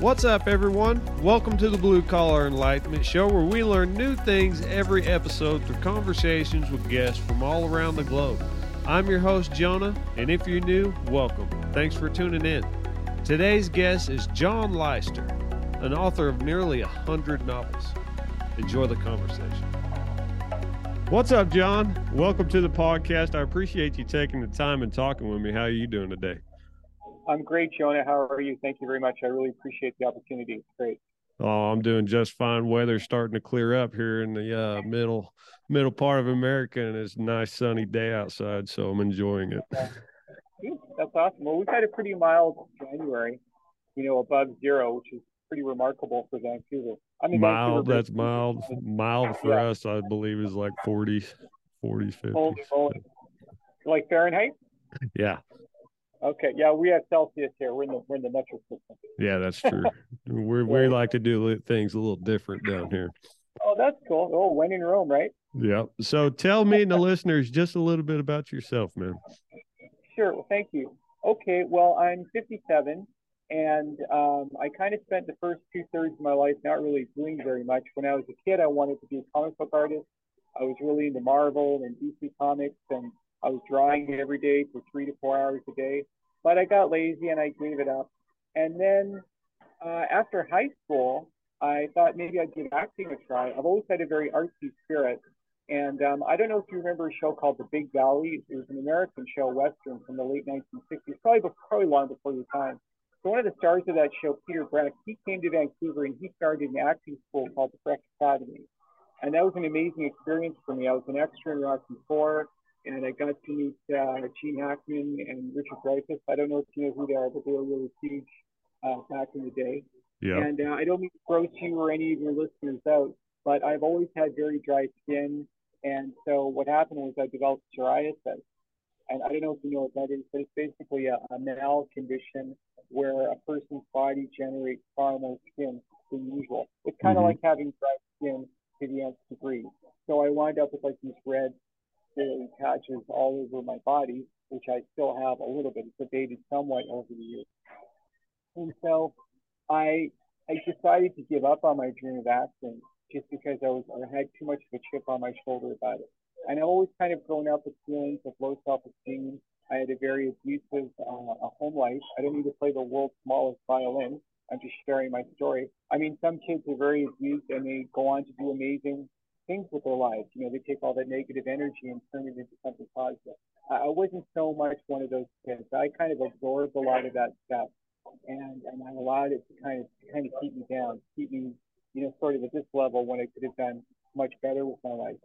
What's up, everyone? Welcome to the Blue Collar Enlightenment Show, where we learn new things every episode through conversations with guests from all around the globe. I'm your host, Jonah, and if you're new, welcome. Thanks for tuning in. Today's guest is John Leister, an author of nearly a hundred novels. Enjoy the conversation. What's up, John? Welcome to the podcast. I appreciate you taking the time and talking with me. How are you doing today? I'm great, Jonah. How are you? Thank you very much. I really appreciate the opportunity. It's great. Oh, I'm doing just fine. Weather's starting to clear up here in the uh, middle middle part of America, and it's a nice sunny day outside, so I'm enjoying it. That's awesome. Well, we've had a pretty mild January, you know, above zero, which is pretty remarkable for Vancouver. I mean, mild. Vancouver, that's mild. Mild for yeah. us, I believe, is like 40, 40, 50. Holy, holy. Like Fahrenheit? Yeah. Okay, yeah, we have Celsius here. We're in the we're in the metric system. Yeah, that's true. we we like to do things a little different down here. Oh, that's cool. Oh, when in Rome, right? Yeah. So tell me and the listeners just a little bit about yourself, man. Sure. Well, thank you. Okay. Well, I'm 57, and um, I kind of spent the first two thirds of my life not really doing very much. When I was a kid, I wanted to be a comic book artist. I was really into Marvel and DC comics, and I was drawing every day for three to four hours a day, but I got lazy and I gave it up. And then uh, after high school, I thought maybe I'd give acting a try. I've always had a very artsy spirit. And um, I don't know if you remember a show called The Big Valley. It was an American show, Western, from the late 1960s, probably, before, probably long before your time. So one of the stars of that show, Peter Breck, he came to Vancouver and he started an acting school called the Breck Academy. And that was an amazing experience for me. I was an extra in Rocky 4 and I got to meet uh, Gene Hackman and Richard Dreyfuss. I don't know if you know who they are, but they were really huge uh, back in the day. Yeah. And uh, I don't mean to gross you or any of your listeners out, but I've always had very dry skin. And so what happened was I developed psoriasis. And I don't know if you know what that is, but it's basically a, a mal condition where a person's body generates far more skin than usual. It's kind of mm-hmm. like having dry skin to the nth degree. So I wind up with like these red scaly patches all over my body, which I still have a little bit. It's abated somewhat over the years. And so I I decided to give up on my dream of acting just because I was I had too much of a chip on my shoulder about it. And I've always kind of grown up with feelings of low self-esteem. I had a very abusive uh, home life. I don't need to play the world's smallest violin. I'm just sharing my story. I mean, some kids are very abused and they go on to do amazing things with their lives. You know, they take all that negative energy and turn it into something positive. I wasn't so much one of those kids. I kind of absorbed a lot of that stuff, and and I allowed it to kind of to kind of keep me down, keep me, you know, sort of at this level when I could have done much better with my life.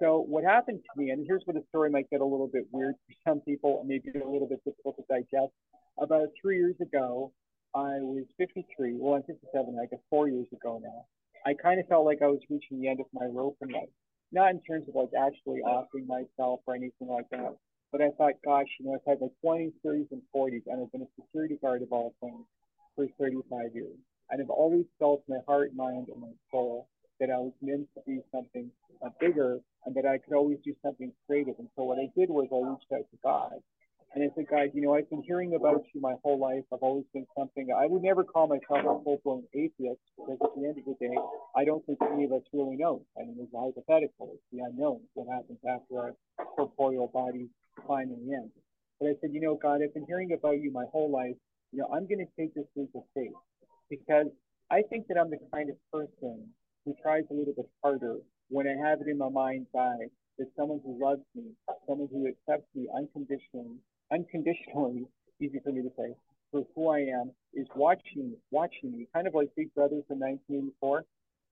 So what happened to me, and here's where the story might get a little bit weird for some people, and maybe a little bit difficult to digest. About three years ago, I was 53. Well, I'm 57. I guess four years ago now. I kind of felt like I was reaching the end of my rope in life. Not in terms of like actually offering myself or anything like that, but I thought, gosh, you know, I've had my 20s, 30s, and 40s, and I've been a security guard of all things for 35 years. And I've always felt in my heart, mind, and my soul that I was meant to be something uh, bigger and that I could always do something creative. And so what I did was I reached out to God and I said, guys, you know, I've been hearing about you my whole life. I've always been something. I would never call myself a full-blown atheist because at the end of the day, I don't think any of us really know. I mean, it's hypothetical. It's the unknown. What happens after our corporeal bodies the end. But I said, you know, God, I've been hearing about you my whole life. You know, I'm going to take this leap of faith because I think that I'm the kind of person who tries a little bit harder when I have it in my mind's eye that someone who loves me, someone who accepts me unconditionally, unconditionally, easy for me to say, for who I am, is watching watching me, kind of like Big Brother from 1984,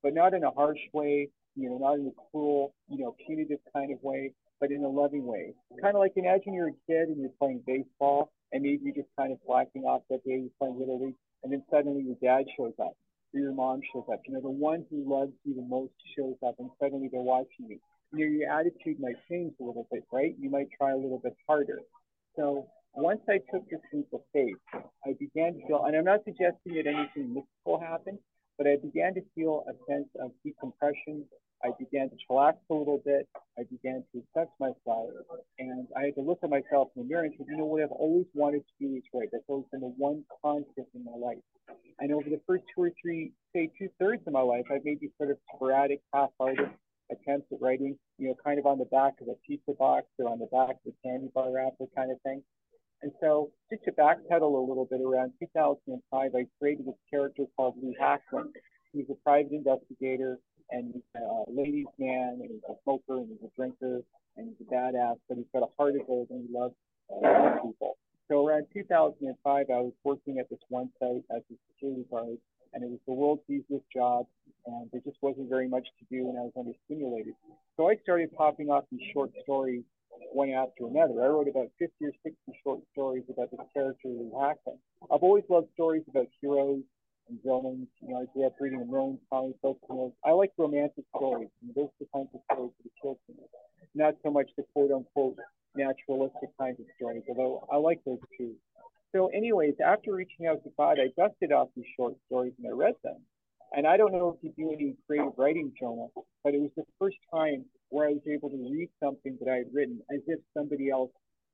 but not in a harsh way, you know, not in a cruel, you know, punitive kind of way, but in a loving way. Kind of like imagine you're a kid and you're playing baseball, and maybe you're just kind of slacking off that day, you're playing Little League, and then suddenly your dad shows up, or your mom shows up. You know, the one who loves you the most shows up, and suddenly they're watching you. You know, your attitude might change a little bit, right? You might try a little bit harder. So once I took this leap of faith, I began to feel, and I'm not suggesting that anything mystical happened, but I began to feel a sense of decompression. I began to relax a little bit. I began to accept myself. And I had to look at myself in the mirror and say, you know what, I've always wanted to do is right. That's always been the one constant in my life. And over the first two or three, say two thirds of my life, I've made these sort of sporadic, half-hearted attempts at writing, you know, kind of on the back of a pizza box or on the back of a candy bar wrapper kind of thing. And so just to backpedal a little bit, around 2005, I created this character called Lee Hackman. He's a private investigator and he's a ladies' man and he's a smoker and he's a drinker and he's a badass, but he's got a heart of gold and he loves uh, people. So around 2005, I was working at this one site as a security guard and it was the world's easiest job and there just wasn't very much to do and I was understimulated. So I started popping off these short stories one after another. I wrote about 50 or 60 short stories about this character Lee Hackman. I've always loved stories about heroes and villains. You know, I grew up reading million comic books. You I like romantic stories, and those are the kinds of stories that appeal to me. Not so much the quote unquote naturalistic kinds of stories, although I like those too. So, anyways, after reaching out to God, I dusted off these short stories and I read them. And I don't know if you do any creative writing, Jonah, but it was the first time where I was able to read something that I had written as if somebody else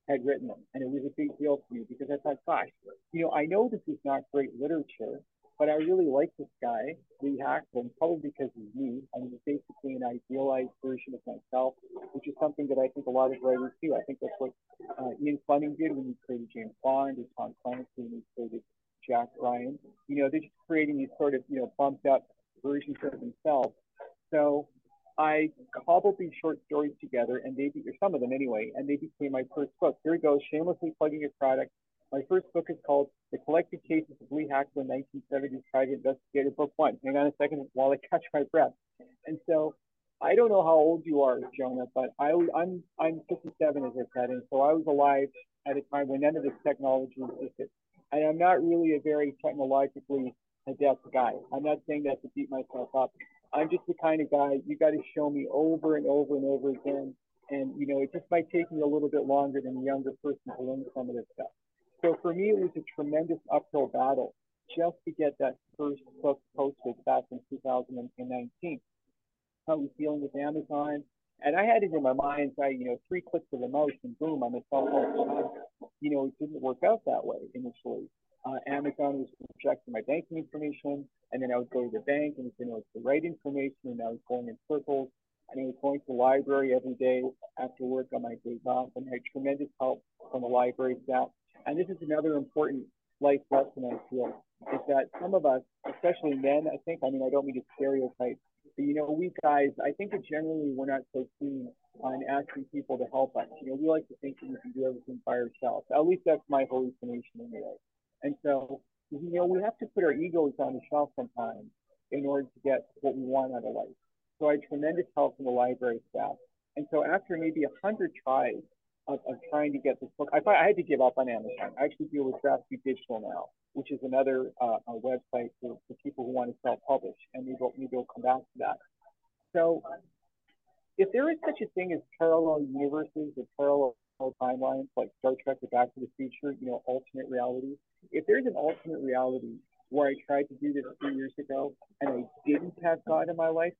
had written them. And it was a big deal for me because I thought, gosh, you know, I know this is not great literature, but I really like this guy, Lee Hackman, probably because he's me. I mean, he's basically an idealized version of myself, which is something that I think a lot of writers do. I think that's what uh, Ian Fleming did when he created James Bond, or Tom Clancy when he created Jack Ryan. You know, they're just creating these sort of, you know, bumped up versions of themselves. So I cobbled these short stories together, and they, or some of them anyway, and they became my first book. Here we go, shamelessly plugging a product. My first book is called The Collected Cases of Lee Hackman, 1970s Private Investigator, Book One. Hang on a second while I catch my breath. And so I don't know how old you are, Jonah, but I, I'm I'm 57, as I said, and so I was alive at a time when none of this technology existed. And I'm not really a very technologically adept guy. I'm not saying that to beat myself up. I'm just the kind of guy you got to show me over and over and over again. And, you know, it just might take me a little bit longer than a younger person to learn some of this stuff. So for me, it was a tremendous uphill battle just to get that first book posted back in 2019. I was dealing with Amazon, and I had it in my mind, I, you know, three clicks of the mouse and boom, I'm a self-help You know, it didn't work out that way initially uh, Amazon was rejecting my banking information, and then I would go to the bank and say, no, it's the right information, and I was going in circles, and I was going to the library every day after work on my days off, and I had tremendous help from the library staff. And this is another important life lesson I feel, is that some of us, especially men, I think, I mean, I don't mean to stereotype, but you know, we guys, I think that generally we're not so keen on asking people to help us. You know, we like to think that we can do everything by ourselves. At least that's my hallucination anyway. And so, you know, we have to put our egos on the shelf sometimes in order to get what we want out of life. So I had tremendous help from the library staff. And so after maybe a hundred tries of, of, trying to get this book, I, I had to give up on Amazon. I actually deal with Draft2Digital now, which is another uh, website for, for people who want to self-publish, and maybe, maybe we'll come back to that. So if there is such a thing as parallel universes or parallel timelines like Star Trek or Back to the Future, you know, alternate realities. If there's an alternate reality where I tried to do this three years ago and I didn't have God in my life,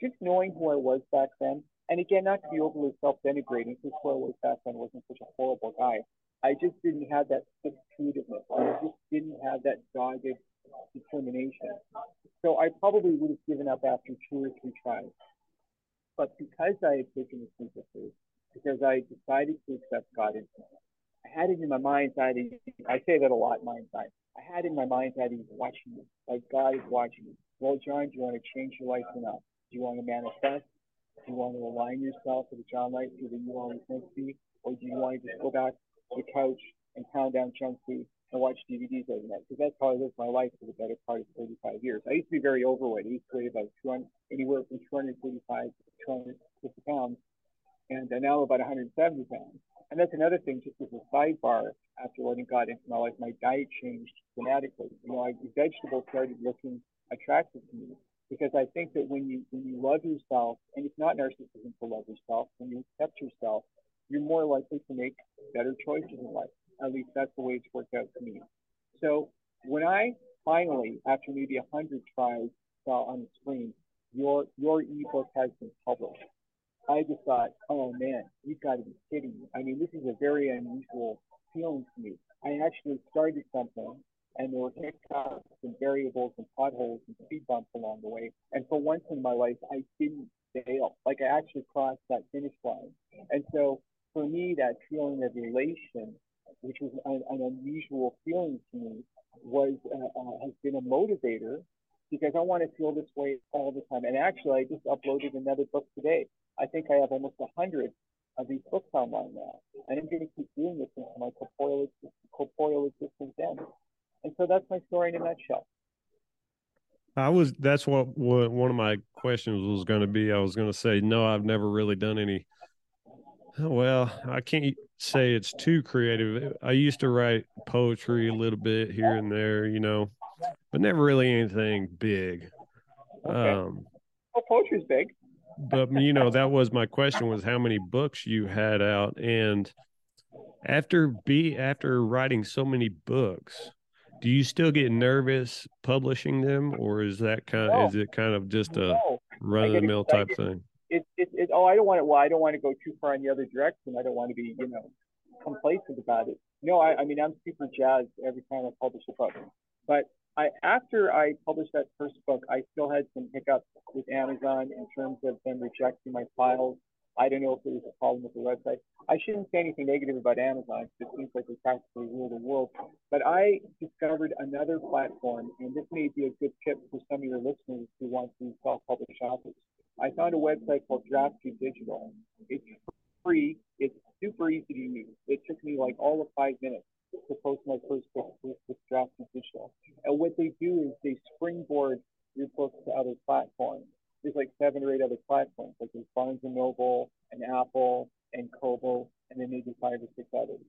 just knowing who I was back then, and again, not to be overly self-denigrating, because who I was back then wasn't such a horrible guy. I just didn't have that stick-to-itiveness. I just didn't have that dogged determination. So I probably would have given up after two or three tries. But because I had taken of faith, because I decided to accept God into. I had it in my mind's eye. I say that a lot, mind's eye. I had in my mind's eye he's watching me, like God is watching me. Well, John, do you want to change your life or not? Do you want to manifest? Do you want to align yourself with the John you always meant to be? Or do you want to just go back to the couch and pound down junk food and watch DVDs every night? Because that's how I lived my life for the better part of 35 years. I used to be very overweight. I used to weigh about 200, anywhere from 235 to 250 pounds and now I'm about 170 pounds. And that's another thing, just as a sidebar, after letting God into my life, my diet changed dramatically. You know, I, vegetables started looking attractive to me because I think that when you when you love yourself, and it's not narcissism to love yourself, when you accept yourself, you're more likely to make better choices in life. At least that's the way it's worked out for me. So when I finally, after maybe a hundred tries, saw on the screen, your your ebook has been published. I just thought, oh man, you've got to be kidding me. I mean, this is a very unusual feeling to me. I actually started something and there were hiccups and variables and potholes and speed bumps along the way. And for once in my life, I didn't fail. Like I actually crossed that finish line. And so for me, that feeling of elation, which was an, an unusual feeling to me, was uh, uh, has been a motivator because I want to feel this way all the time. And actually, I just uploaded another book today. I think I have almost a hundred of these books online now, and I'm going to keep doing this until my corporeal, corporeal existence ends. And so that's my story in a nutshell. I was that's what, what one of my questions was going to be. I was going to say no, I've never really done any. Well, I can't say it's too creative. I used to write poetry a little bit here and there, you know, but never really anything big. Okay. Um, well, poetry's big. but you know, that was my question: was how many books you had out, and after be after writing so many books, do you still get nervous publishing them, or is that kind? Of, no. Is it kind of just a no. run of the mill type thing? It, it, it, oh, I don't want it. Well, I don't want to go too far in the other direction. I don't want to be, you know, complacent about it. No, I, I mean, I'm super jazzed every time I publish a book. But I, after I published that first book, I still had some hiccups with Amazon in terms of them rejecting my files I don't know if there's a problem with the website. I shouldn't say anything negative about Amazon because it seems like they practically rule the world. But I discovered another platform, and this may be a good tip for some of your listeners who want to self-publish authors. I found a website called Draft2 Digital. It's free. It's super easy to use. It took me like all of five minutes to post my first book with Draft2 Digital. And what they do is they springboard your book to other platforms there's like seven or eight other platforms, like there's Barnes and Noble and Apple and Kobo, and then maybe five or six others.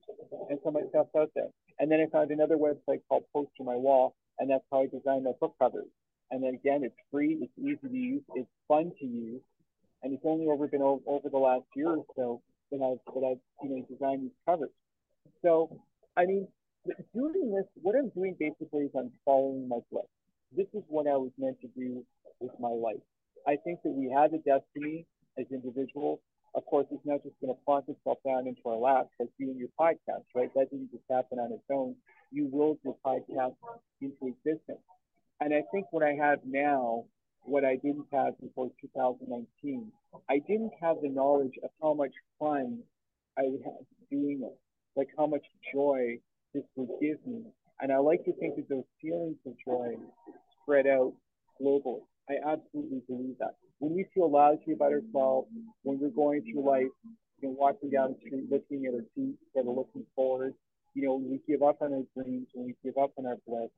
And so my stuff's out there. And then I found another website called Poster My Wall, and that's how I designed my book covers. And then again, it's free, it's easy to use, it's fun to use, and it's only over been over, over the last year or so that I've that I've you know designed these covers. So I mean, doing this, what I'm doing basically is I'm following my bliss. This is what I was meant to do with my life. I think that we have a destiny as individuals. Of course, it's not just going to plonk itself down into our laps like you and your podcast, right? That didn't just happen on its own. You willed your podcast into existence. And I think what I have now, what I didn't have before 2019, I didn't have the knowledge of how much fun I would have doing it, like how much joy this would give me. And I like to think that those feelings of joy spread out globally. I absolutely believe that. When we feel lousy about ourselves, when we're going through life, you know, walking down the street, looking at our feet instead of looking forward, you know, when we give up on our dreams, when we give up on our bliss,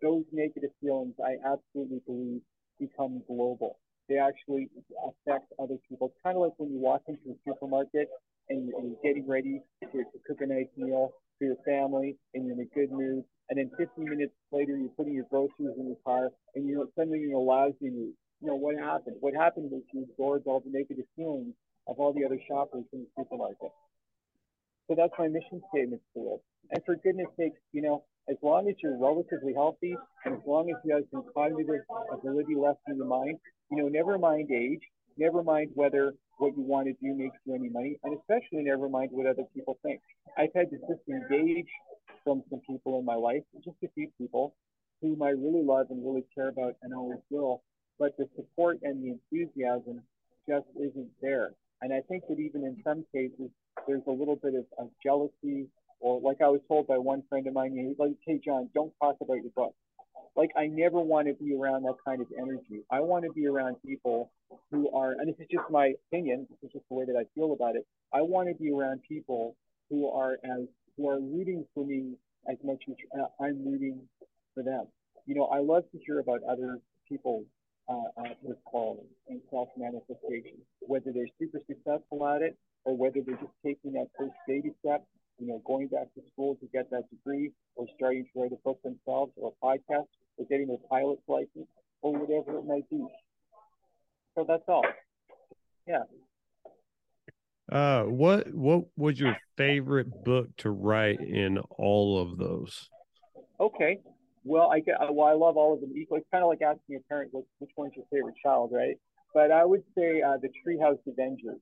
those negative feelings, I absolutely believe, become global. They actually affect other people. It's kind of like when you walk into a supermarket and you're getting ready to, to cook a nice meal for your family and you're in a good mood and then 15 minutes later you're putting your groceries in the car and you're suddenly a lousy mood. You know, what happened? What happened was you absorbed all the negative feelings of all the other shoppers in the supermarket. So that's my mission statement for it. And for goodness sakes, you know, as long as you're relatively healthy and as long as you have some cognitive ability left in your mind, you know, never mind age, never mind whether what you want to do makes you any money, and especially never mind what other people think. I've had to disengage from some people in my life, just a few people whom I really love and really care about and always will. But the support and the enthusiasm just isn't there. And I think that even in some cases, there's a little bit of, of jealousy, or like I was told by one friend of mine, he's like, hey, John, don't talk about your book. Like, I never want to be around that kind of energy. I want to be around people who are, and this is just my opinion, this is just the way that I feel about it. I want to be around people who are as who are rooting for me as much as uh, I'm rooting for them. You know, I love to hear about other people's uh, uh, with and self-manifestation, whether they're super successful at it or whether they're just taking that first baby step, you know, going back to school to get that degree or starting to write a book themselves or a podcast or getting their pilot's license or whatever it might be. So that's all. Yeah. Uh, what what was your favorite book to write in all of those? Okay, well, I get well, I love all of them equally. It's kind of like asking a parent which, which one's your favorite child, right? But I would say uh, the Treehouse Avengers,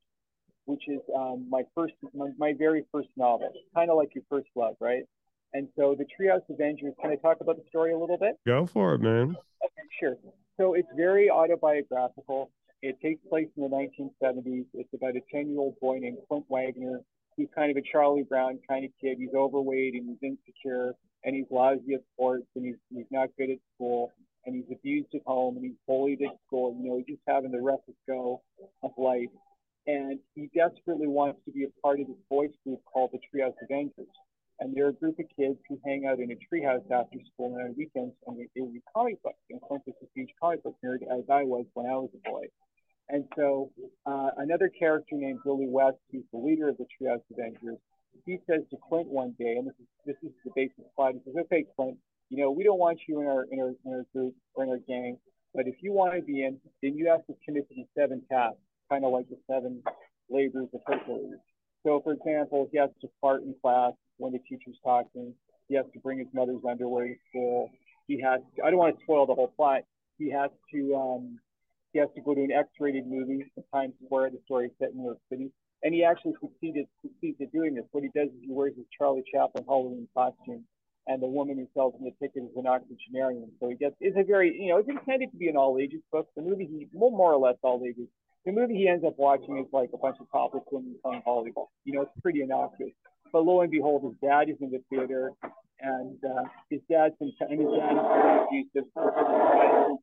which is um, my first, my, my very first novel, kind of like your first love, right? And so the Treehouse Avengers, can I talk about the story a little bit? Go for it, man. Okay, sure. So it's very autobiographical. It takes place in the 1970s. It's about a 10 year old boy named Clint Wagner. He's kind of a Charlie Brown kind of kid. He's overweight and he's insecure and he's lousy at sports and he's, he's not good at school and he's abused at home and he's bullied at school. You know, he's just having the roughest go of life. And he desperately wants to be a part of this boys group called the Treehouse Avengers. And they're a group of kids who hang out in a treehouse after school and on weekends and they, they read comic books. And Clint is a huge comic book nerd, as I was when I was a boy. And so uh, another character named Billy West, who's the leader of the Treehouse Avengers, he says to Clint one day, and this is this is the basic plot. He says, "Okay, Clint, you know we don't want you in our in our, in our group or in our gang, but if you want to be in, then you have to commit to the seven tasks, kind of like the seven labors of Hercules. So, for example, he has to fart in class when the teacher's talking. He has to bring his mother's underwear to school. He has. To, I don't want to spoil the whole plot. He has to. Um, he has to go to an X-rated movie in Times Square. The story is set in New York City, and he actually succeeded succeeds at doing this. What he does is he wears his Charlie Chaplin Halloween costume, and the woman who sells him the ticket is an octogenarian. So he gets it's a very you know it's intended to be an all ages book. The movie he well, more or less all ages. The movie he ends up watching is like a bunch of topless women playing volleyball. You know, it's pretty innocuous. But lo and behold, his dad is in the theater, and uh, his dad's been and his dad is abusive.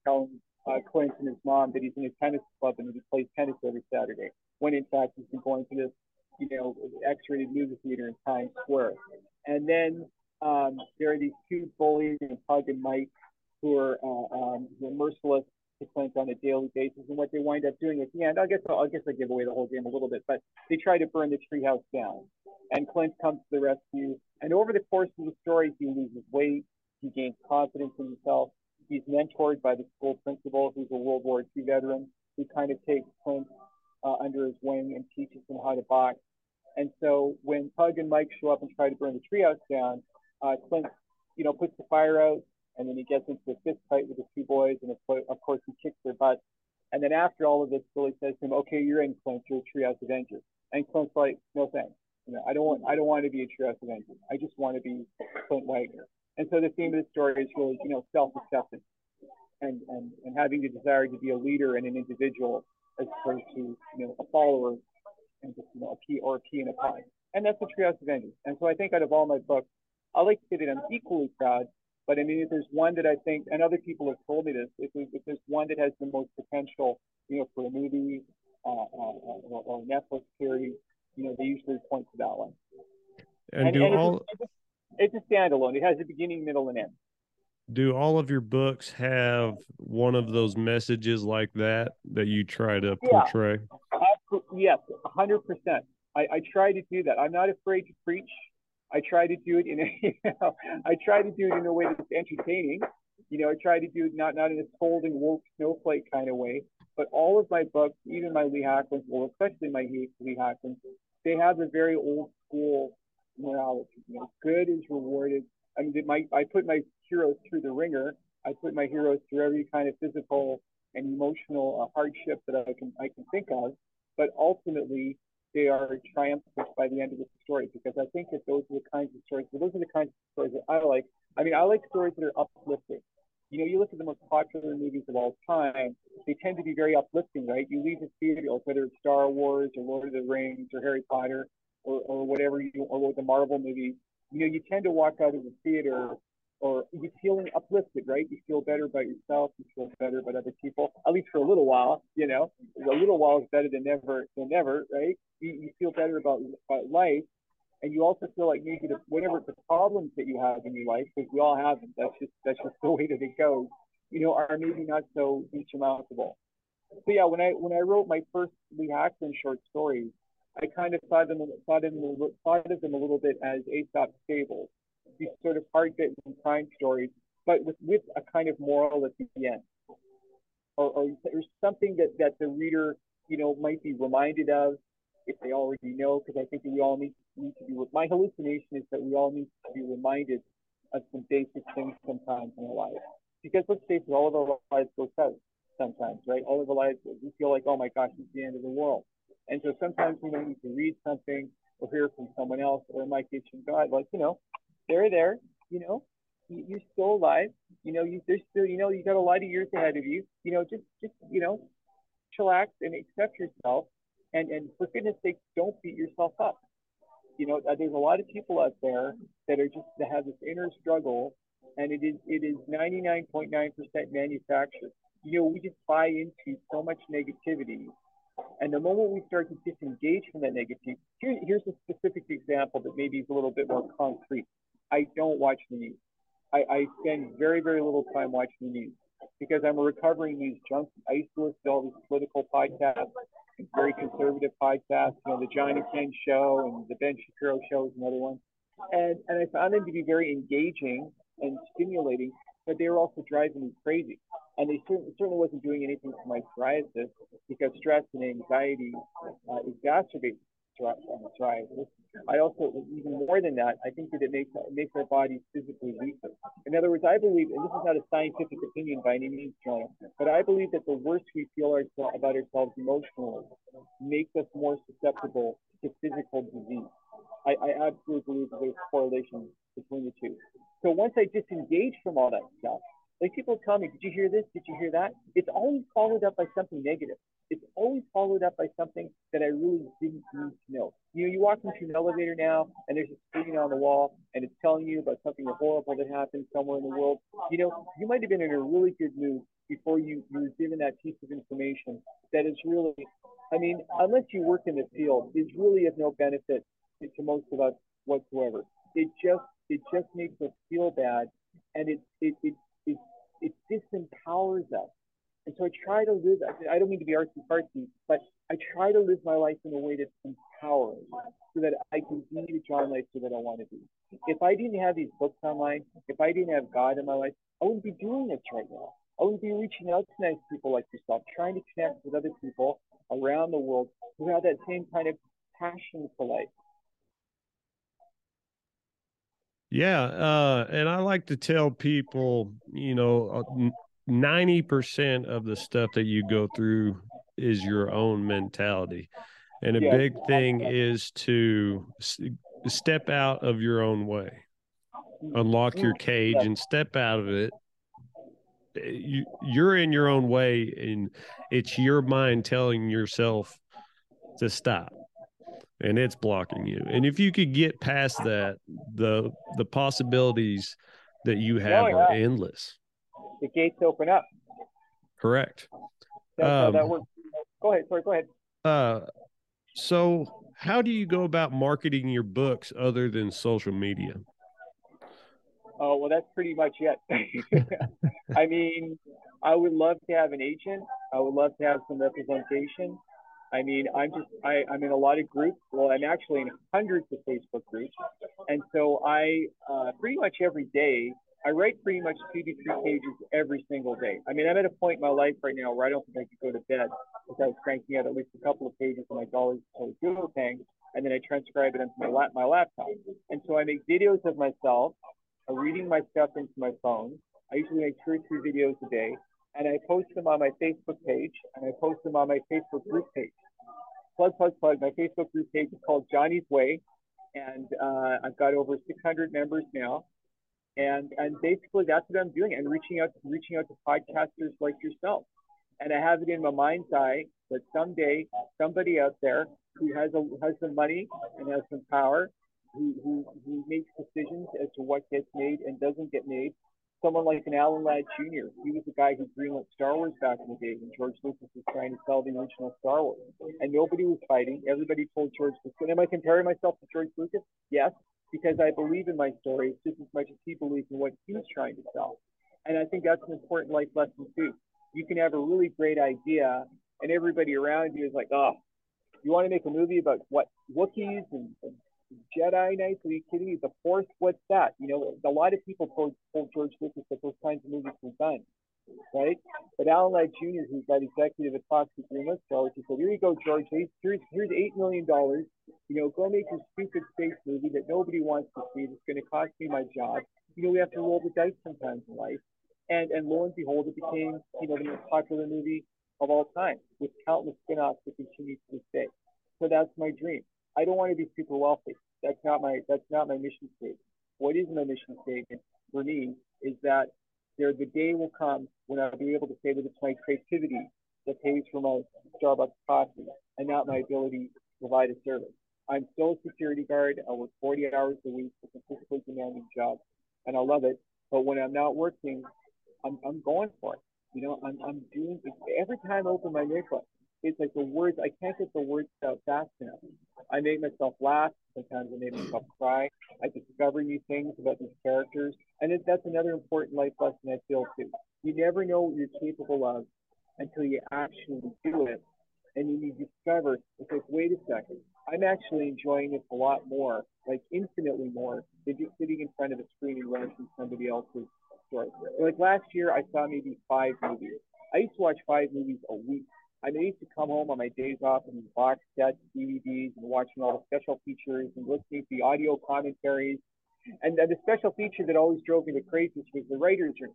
Telling uh, Clint and his mom that he's in a tennis club and he plays tennis every Saturday, when in fact he's been going to this, you know, X-rated movie theater in Times Square. And then um, there are these two bullies, and Pug and Mike, who are, uh, um, merciless to Clint on a daily basis. And what they wind up doing at the end, I guess I guess I give away the whole game a little bit, but they try to burn the treehouse down. And Clint comes to the rescue. And over the course of the story, he loses weight, he gains confidence in himself, he's mentored by the school principal, who's a World War II veteran, who kind of takes Clint uh, under his wing and teaches him how to box. And so when Pug and Mike show up and try to burn the treehouse down, uh, Clint, you know, puts the fire out, and then he gets into a fist fight with the two boys, and of course he kicks their butts. And then after all of this, Billy says to him, "Okay, you're in, Clint. You're a treehouse avenger." And Clint's like, "No thanks. You know, I don't want. I don't want to be a treehouse avenger. I just want to be Clint Wagner." And so the theme of the story is really, you know, self-acceptance and, and, and having the desire to be a leader and an individual as opposed to, you know, a follower and just, you know, a P or a P in a pie. And that's the Treehouse Avengers. And so I think out of all my books, I like to say that I'm equally proud, but I mean, if there's one that I think, and other people have told me this, if there's, if there's one that has the most potential, you know, for a movie uh, uh, or, or Netflix series, you know, they usually point to that one. And, and do and all it's a standalone. It has a beginning, middle, and end. Do all of your books have one of those messages like that that you try to portray? Yeah. Yes, hundred percent. I, I try to do that. I'm not afraid to preach. I try to do it in a, you know, I try to do it in a way that's entertaining. You know, I try to do it not not in a scolding woke snowflake kind of way. But all of my books, even my Lee Hackmans, well, especially my Lee Hackmans, they have a very old school morality. You know, good is rewarded. I mean, my, I put my heroes through the ringer. I put my heroes through every kind of physical and emotional uh, hardship that I can I can think of. But ultimately, they are triumphant by the end of the story because I think that those are the kinds of stories. Those are the kinds of stories that I like. I mean, I like stories that are uplifting. You know, you look at the most popular movies of all time; they tend to be very uplifting, right? You leave the theater, whether it's Star Wars or Lord of the Rings or Harry Potter, or, or whatever you or with the Marvel movie, you know, you tend to walk out of the theater or you're feeling uplifted, right? You feel better about yourself, you feel better about other people, at least for a little while, you know. A little while is better than never than never, right? You, you feel better about, about life. And you also feel like maybe the, whatever the problems that you have in your life, because we all have them, that's just that's just the way that it goes, you know, are maybe not so insurmountable. So yeah, when I when I wrote my first Lee Hackman short stories, I kind of thought them thought of them, thought of them a little bit as Aesop's fables, these sort of hard-bitten crime stories, but with, with a kind of moral at the end, or, or, or something that, that the reader, you know, might be reminded of if they already know, because I think we all need, need to be. My hallucination is that we all need to be reminded of some basic things sometimes in our life, because let's face it, all of our lives go south sometimes, right? All of our lives, we feel like, oh my gosh, it's the end of the world and so sometimes we might need to read something or hear from someone else, or in my case from God, like, you know, they're there. You know, you, you're still alive. You know, you there's still you know you got a lot of years ahead of you. You know, just just you know, chillax and accept yourself, and and for goodness sake, don't beat yourself up. You know, uh, there's a lot of people out there that are just that have this inner struggle, and it is it is 99.9% manufactured. You know, we just buy into so much negativity and the moment we start to disengage from that negativity, here, here's a specific example that maybe is a little bit more concrete. I don't watch the news. I, I spend very, very little time watching the news because I'm a recovering news junkie. I used to listen to all these political podcasts, very conservative podcasts, you know, the Johnny Ken show and the Ben Shapiro show is another one. And, and I found them to be very engaging and stimulating, but they were also driving me crazy. And they certainly, wasn't doing anything for my psoriasis because stress and anxiety uh, exacerbate psoriasis. I also, even more than that, I think that it makes it makes our bodies physically weaker. In other words, I believe, and this is not a scientific opinion by any means, John, but I believe that the worse we feel ourselves, about ourselves emotionally makes us more susceptible to physical disease. I, I absolutely believe there's a correlation between the two. So once I disengage from all that stuff, like people tell me, did you hear this? Did you hear that? It's always followed up by something negative. It's always followed up by something that I really didn't need to know. You know, you walk into an elevator now and there's a screen on the wall and it's telling you about something horrible that happened somewhere in the world. You know, you might have been in a really good mood before you, you were given that piece of information that is really, I mean, unless you work in the field, is really of no benefit to, most of us whatsoever. It just, it just makes us feel bad and it, it, it it, it disempowers us. And so I try to live, I don't mean to be artsy fartsy, but I try to live my life in a way that's empowering so that I can be the John Leister that I want to be. If I didn't have these books online, if I didn't have God in my life, I wouldn't be doing this right now. I wouldn't be reaching out to nice people like yourself, trying to connect with other people around the world who have that same kind of passion for life. Yeah, uh, and I like to tell people, you know, uh, ninety percent of the stuff that you go through is your own mentality, and a yeah. big thing is to step out of your own way, unlock your cage, and step out of it. Eh, you, you're in your own way, and it's your mind telling yourself to stop and it's blocking you. And if you could get past that, the the possibilities that you have oh, yeah. are endless. The gates open up. Correct. That's um, how that um, works. Go ahead. Sorry. Go ahead. Uh, so how do you go about marketing your books other than social media? Oh well, that's pretty much it. I mean, I would love to have an agent. I would love to have some representation. I mean, I'm just, I, I'm in a lot of groups. Well, I'm actually in hundreds of Facebook groups. And so I, uh, pretty much every day, I write pretty much two to three pages every single day. I mean, I'm at a point in my life right now where I don't think I could go to bed without cranking out at least a couple of pages of my to Google thing, and then I transcribe it into my, lap, my laptop. And so I make videos of myself, uh, reading my stuff into my phone. I usually make two or three videos a day and I post them on my Facebook page and I post them on my Facebook group page. Plug, plug, plug. My Facebook group page is called Johnny's Way, and uh, I've got over 600 members now. And and basically that's what I'm doing and reaching out reaching out to podcasters like yourself. And I have it in my mind's eye that someday somebody out there who has a, has the money and has some power, who, who, who makes decisions as to what gets made and doesn't get made, someone like an Alan Ladd Jr. He was the guy who greenlit Star Wars back in the day when George Lucas was trying to sell the original Star Wars. And nobody was fighting. Everybody told George Lucas. Am I comparing myself to George Lucas? Yes, because I believe in my story just as much as he believes in what he's trying to sell. And I think that's an important life lesson too. You can have a really great idea, and everybody around you is like, "Oh, you want to make a movie about what Wookiees and, and Jedi Knights? Kidding me? The Force? What's that? You know, a lot of people told, told George Lucas that those kinds of movies were done, right? But Alan Ladd Jr., who's that executive at Fox Greenlit Stars, he said, "Here you go, George. Here's here's eight million dollars. You know, go make your stupid space movie that nobody wants to see. That's going to cost me my job. You know, we have to roll the dice sometimes in life." And and lo and behold, it became you know the most popular movie of all time with countless spin-offs that continue to this day. So that's my dream. I don't want to be super wealthy. That's not my that's not my mission statement. what is my mission statement for me is that there the day will come when I'll be able to say that it's my creativity that pays for my Starbucks coffee and not my ability to provide a service. I'm still a security guard. I work 40 hours a week. It's a physically demanding job, and I love it. But when I'm not working, I'm, I'm going for it. You know, I'm, I'm doing every time I open my notebook, it's like the words, I can't get the words out fast enough. I make myself laugh. Sometimes I make myself cry. I discover new things about these characters. And it, that's another important life lesson I feel too. You never know what you're capable of until you actually do it. And then you discover, it's like, wait a second, I'm actually enjoying this a lot more, like infinitely more, than just sitting in front of a screen and watching somebody else's story. Like last year, I saw maybe five movies. I used to watch five movies a week I used to come home on my days off and box sets, DVDs, and watching all the special features and listening to the audio commentaries. And the special feature that always drove me to crazy was the writer's room.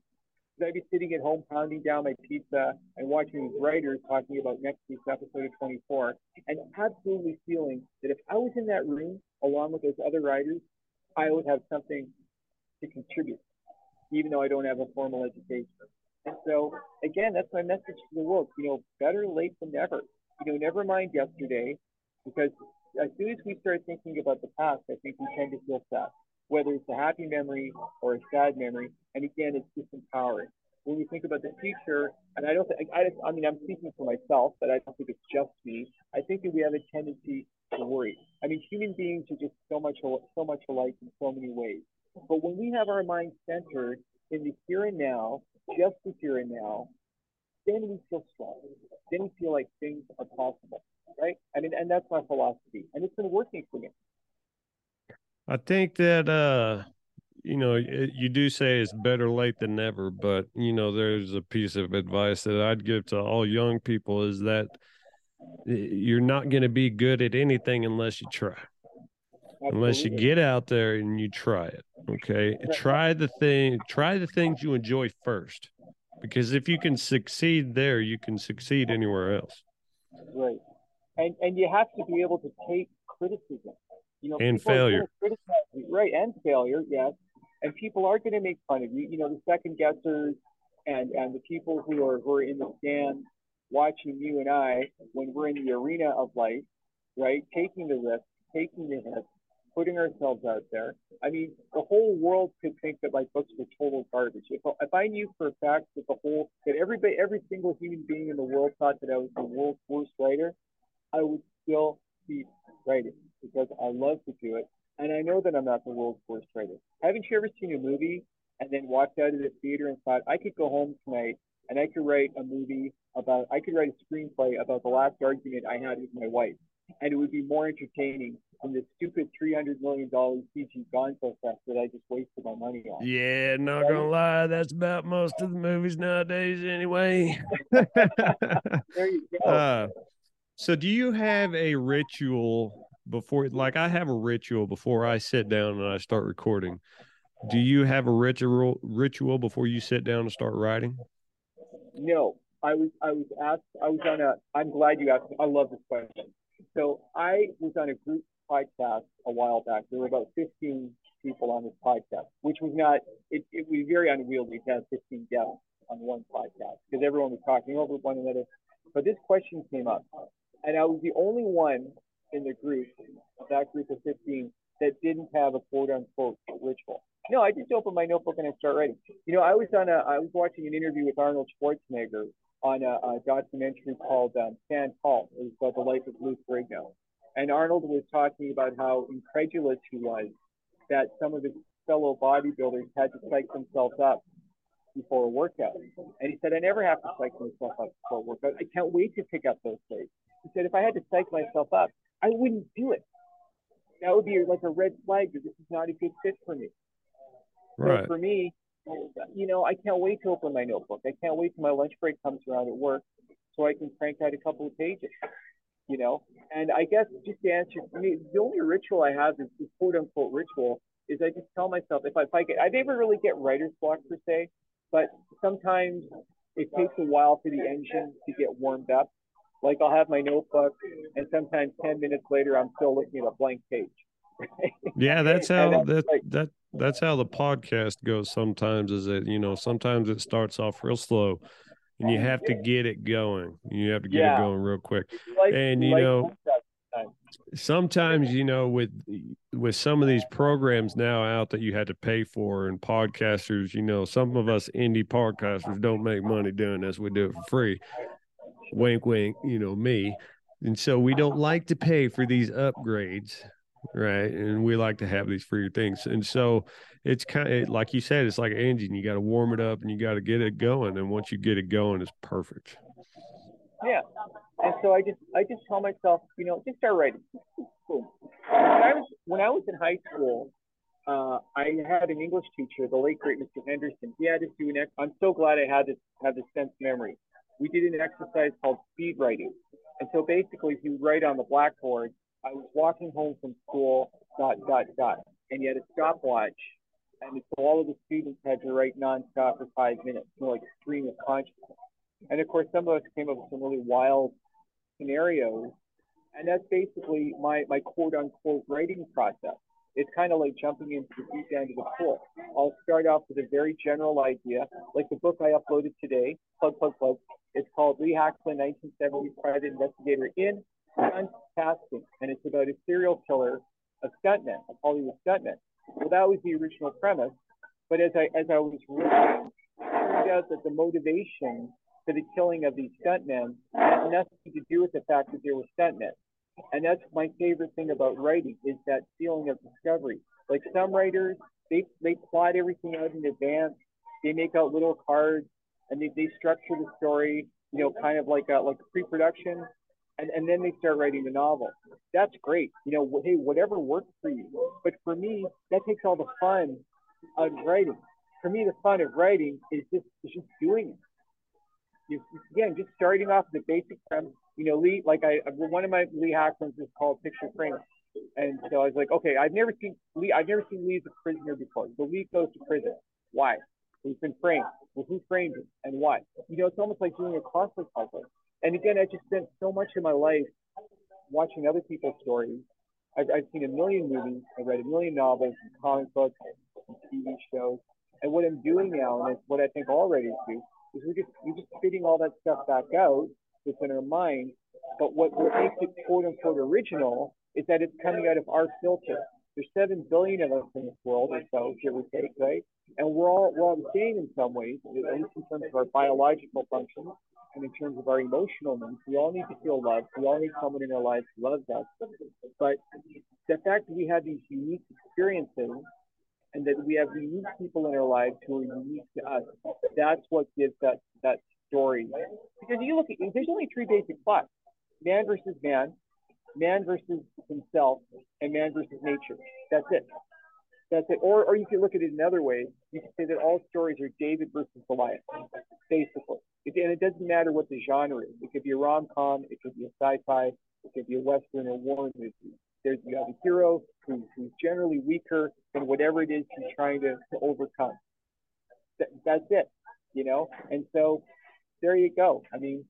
I'd be sitting at home pounding down my pizza and watching these writers talking about next week's episode of 24 and absolutely feeling that if I was in that room along with those other writers, I would have something to contribute, even though I don't have a formal education. And so, again, that's my message to the world. You know, better late than never. You know, never mind yesterday, because as soon as we start thinking about the past, I think we tend to feel sad, whether it's a happy memory or a sad memory. And again, it's disempowering. When we think about the future, and I don't think, I, I mean, I'm speaking for myself, but I don't think it's just me. I think that we have a tendency to worry. I mean, human beings are just so much, so much alike in so many ways. But when we have our minds centered in the here and now, just the here and now, then we feel strong. Then we feel like things are possible, right? I mean, and that's my philosophy, and it's been working for me. I think that uh, you know, you do say it's better late than never, but you know, there's a piece of advice that I'd give to all young people is that you're not going to be good at anything unless you try. Absolutely. Unless you get out there and you try it. Okay. Try the thing, try the things you enjoy first. Because if you can succeed there, you can succeed anywhere else. Right. And and you have to be able to take criticism. You know, and failure. Right, and failure, yes. And people are going to make fun of you. You know, the second guessers and and the people who are who are in the stand watching you and I when we're in the arena of life, right? Taking the risk, taking the hits, putting ourselves out there. I mean, the whole world could think that my books were total garbage. If, if I knew for a fact that the whole, that everybody, every single human being in the world thought that I was the world's worst writer, I would still keep writing because I love to do it. And I know that I'm not the world's worst writer. Haven't you ever seen a movie and then walked out of the theater and thought, I could go home tonight and I could write a movie about, I could write a screenplay about the last argument I had with my wife and it would be more entertaining than the stupid three hundred million dollar CG Gonzo fest that I just wasted my money on. Yeah, not gonna lie, that's about most of the movies nowadays, anyway. there you go. Uh, so, do you have a ritual before? Like, I have a ritual before I sit down and I start recording. Do you have a ritual ritual before you sit down and start writing? No, I was I was asked. I was on a. I'm glad you asked. I love this question. So I was on a group podcast a while back. There were about 15 people on this podcast, which was not, it, it was very unwieldy to have 15 guests on one podcast because everyone was talking over one another. But this question came up, and I was the only one in the group, that group of 15, that didn't have a quote unquote ritual. No, I just opened my notebook and I start writing. You know, I was on a, I was watching an interview with Arnold Schwarzenegger on a, a documentary called um, Stand Tall. It was about the life of Lou Ferrigno. And Arnold was talking about how incredulous he was that some of his fellow bodybuilders had to psych themselves up before a workout. And he said, I never have to psych myself up before a workout. I can't wait to pick up those days. He said, if I had to psych myself up, I wouldn't do it. That would be like a red flag that this is not a good fit for me. Right. So for me, Oh, you know, I can't wait to open my notebook. I can't wait till my lunch break comes around at work so I can crank out a couple of pages, you know? And I guess just to answer, I mean, the only ritual I have is this quote unquote ritual is I just tell myself if I, if I get, I never really get writer's block per se, but sometimes it takes a while for the engine to get warmed up. Like I'll have my notebook and sometimes 10 minutes later, I'm still looking at a blank page. yeah, that's how that, like, that that's how the podcast goes sometimes is that you know sometimes it starts off real slow and you have to get it going. You have to get yeah. it going real quick. Like, and you like know sometimes you know with with some of these programs now out that you had to pay for and podcasters you know some of us indie podcasters don't make money doing this. We do it for free. Wink wink you know me. And so we don't like to pay for these upgrades right and we like to have these free things and so it's kind of like you said it's like an engine you got to warm it up and you got to get it going and once you get it going it's perfect yeah and so i just i just tell myself you know just start writing when i was when i was in high school uh, I had an English teacher, the late great Mr. Henderson. He had us do an. Ex- I'm so glad I had this have this sense memory. We did an exercise called speed writing, and so basically, he would write on the blackboard I was walking home from school, dot, dot, dot. And you had a stopwatch. And so all of the students had to write nonstop for five minutes, you know, like stream of consciousness. And of course, some of us came up with some really wild scenarios. And that's basically my, my quote unquote writing process. It's kind of like jumping into the deep end of the pool. I'll start off with a very general idea, like the book I uploaded today, plug, plug, plug. It's called Lee Hackman, 1970s Private Investigator in casting, and it's about a serial killer, a stuntman, a Hollywood stuntman. Well, that was the original premise. But as I as I was reading, it turned out that the motivation for the killing of these stuntmen had nothing to do with the fact that they were stuntmen. And that's my favorite thing about writing is that feeling of discovery. Like some writers, they they plot everything out in advance. They make out little cards and they, they structure the story, you know, kind of like a like pre-production and, and then they start writing the novel. That's great. You know, hey, whatever works for you. But for me, that takes all the fun of writing. For me, the fun of writing is just is just doing it. Again, just starting off the basic premise. You know, Lee, like I, one of my Lee Hackmans is called Picture Frame. And so I was like, okay, I've never seen Lee, I've never seen Lee as a prisoner before. So Lee goes to prison. Why? He's been framed. Well, who framed him and why? You know, it's almost like doing a crossword puzzle. And again, I just spent so much of my life watching other people's stories. I've, I've seen a million movies, I've read a million novels and comic books and TV shows. And what I'm doing now, and it's what I think all writers do, is we're just we're just spitting all that stuff back out within our mind. But what, what makes it quote unquote original is that it's coming out of our filter. There's seven billion of us in this world or so, give or take, right? And we're all we're all the same in some ways, at least in terms of our biological functions and in terms of our emotional needs. We all need to feel loved. We all need someone in our lives who loves us. But the fact that we have these unique experiences and that we have unique people in our lives who are unique to us, that's what gives that that story. Because you look at there's only three basic plots: man versus man, man versus himself, and man versus nature. That's it. That's it. Or, or you could look at it another way. You could say that all stories are David versus Goliath, basically. It, and it doesn't matter what the genre is. It could be a rom com, it could be a sci fi, it could be a Western or war movie. There's you have a hero who, who's generally weaker than whatever it is he's trying to, to overcome. That, that's it, you know? And so there you go. I mean,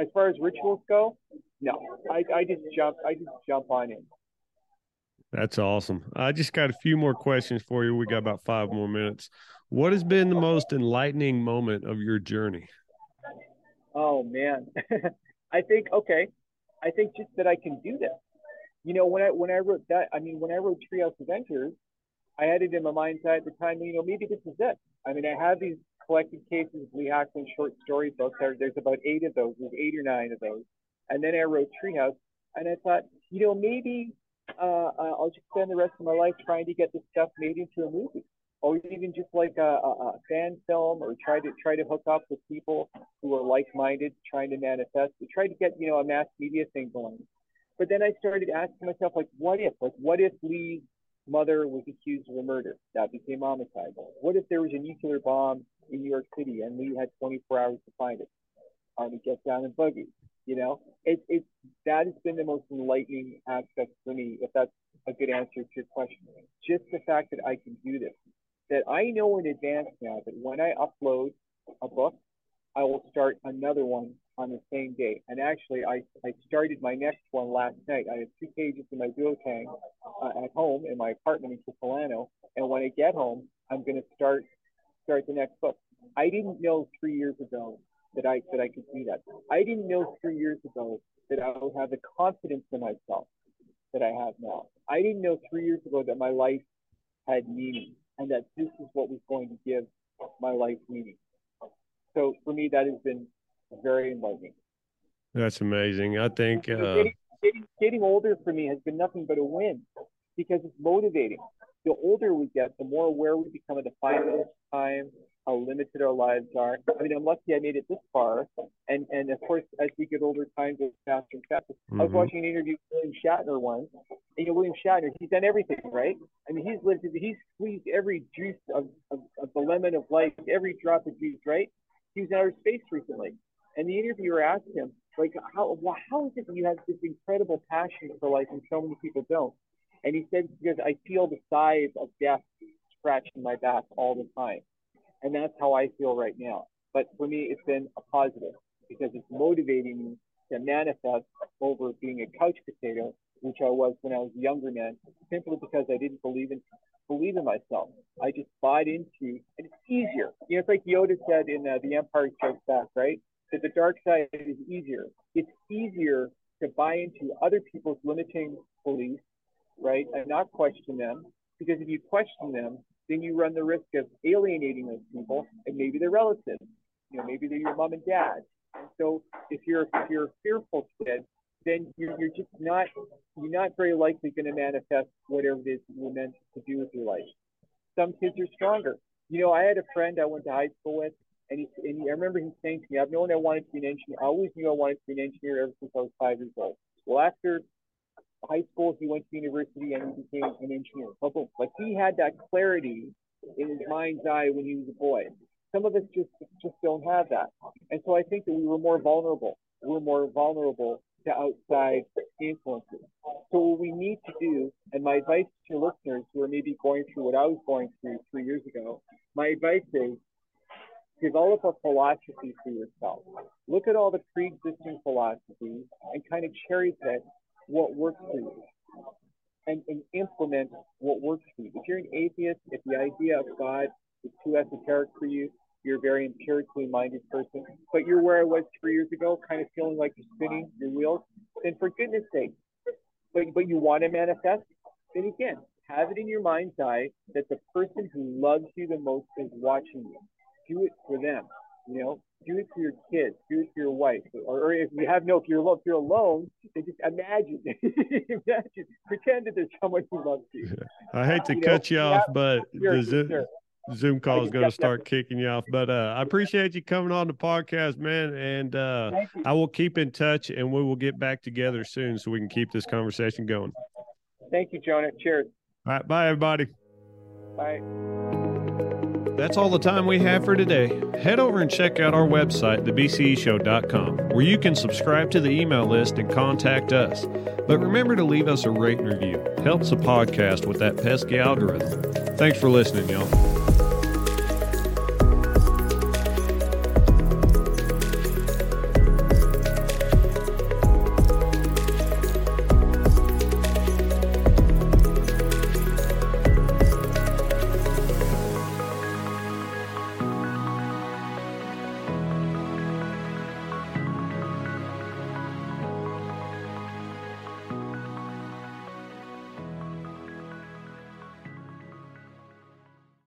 as far as rituals go, no, I, I just jump, I just jump on in. That's awesome. I just got a few more questions for you. We got about five more minutes. What has been the most enlightening moment of your journey? Oh man, I think okay. I think just that I can do this. You know, when I when I wrote that, I mean, when I wrote Treehouse Avengers, I had it in my mind's eye at the time. You know, maybe this is it. I mean, I have these collected cases of Lee Hackman short story books. There's about eight of those. There's eight or nine of those. And then I wrote Treehouse, and I thought, you know, maybe uh, uh, I'll just spend the rest of my life trying to get this stuff made into a movie. Or even just like a, a, a, fan film or try to try to hook up with people who are like-minded trying to manifest to try to get you know a mass media thing going. But then i started asking myself like what if? Like what if lee's mother was accused of a murder that became homicide what if there was a nuclear bomb in new york city and lee had 24 hours to find it? He gets down in buggy you know it, it that has been the most enlightening aspect for me if that's a good answer to your question just the fact that i can do this that I know in advance now that when I upload a book, I will start another one on the same day. And actually, I, I started my next one last night. I have two pages in my duotang uh, at home in my apartment in Capilano. And when I get home, I'm going to start start the next book. I didn't know three years ago that I that I could do that. I didn't know three years ago that I would have the confidence in myself that I have now. I didn't know three years ago that my life had meaning and that this is what was going to give my life meaning. So for me, that has been very enlightening. That's amazing. I think uh... getting, getting, getting older for me has been nothing but a win because it's motivating. The older we get, the more aware we become of the finite time, how limited our lives are. I mean, I'm lucky I made it this far. And and of course, as we get older, time goes faster and faster. Mm-hmm. I was mm-hmm. watching an interview with William Shatner once. And, you know, William Shatner, he's done everything, right? I mean, he's lived, he's squeezed every juice of, of, of the lemon of life, every drop of juice, right? He was in outer space recently. And the interviewer asked him, like, how, how is it that you have this incredible passion for life and so many people don't? And he said, because I feel the size of death scratching my back all the time. And that's how I feel right now. But for me, it's been a positive because it's motivating me to manifest over being a couch potato, which I was when I was a younger man, simply because I didn't believe in believe in myself. I just bought into, and it's easier. You know, it's like Yoda said in uh, The Empire Strikes Back, right? That the dark side is easier. It's easier to buy into other people's limiting beliefs, right, and not question them, because if you question them, then you run the risk of alienating those people and maybe their relatives. You know, maybe they're your mom and dad. And so if you're if you're a fearful kid, then you're, you're just not you're not very likely going to manifest whatever it is you're meant to do with your life. Some kids are stronger. You know, I had a friend I went to high school with, and he, and he, I remember him saying to me, "I've known I wanted to be an engineer. I always knew I wanted to be an engineer ever since I was five years old." Well, after high school, he went to university and he became an engineer. But boom, like he had that clarity in his mind's eye when he was a boy. Some of us just just don't have that, and so I think that we were more vulnerable. We're more vulnerable to outside influences. So what we need to do, and my advice to your listeners who are maybe going through what I was going through three years ago, my advice is develop a philosophy for yourself. Look at all the pre-existing philosophies and kind of cherry pick what works for you and, and implement what works for you. If you're an atheist, if the idea of God is too esoteric for you, you're a very empirically minded person, but you're where I was three years ago, kind of feeling like you're spinning your wheels, then for goodness sake, but, but you want to manifest, then again, have it in your mind's eye that the person who loves you the most is watching you. Do it for them. You know, do it for your kids, do it for your wife, or, or if you have no, if you're alone, if you're alone, then just imagine, imagine, pretend that there's someone who loves you. I hate to you cut know, you off, but the Zoom, Zoom call is going to start kicking you off. But uh, I appreciate you coming on the podcast, man, and uh, I will keep in touch, and we will get back together soon so we can keep this conversation going. Thank you, Jonah. Cheers. All right, bye, everybody. Bye. That's all the time we have for today. Head over and check out our website, thebceshow.com, where you can subscribe to the email list and contact us. But remember to leave us a rate and review. Helps the podcast with that pesky algorithm. Thanks for listening, y'all.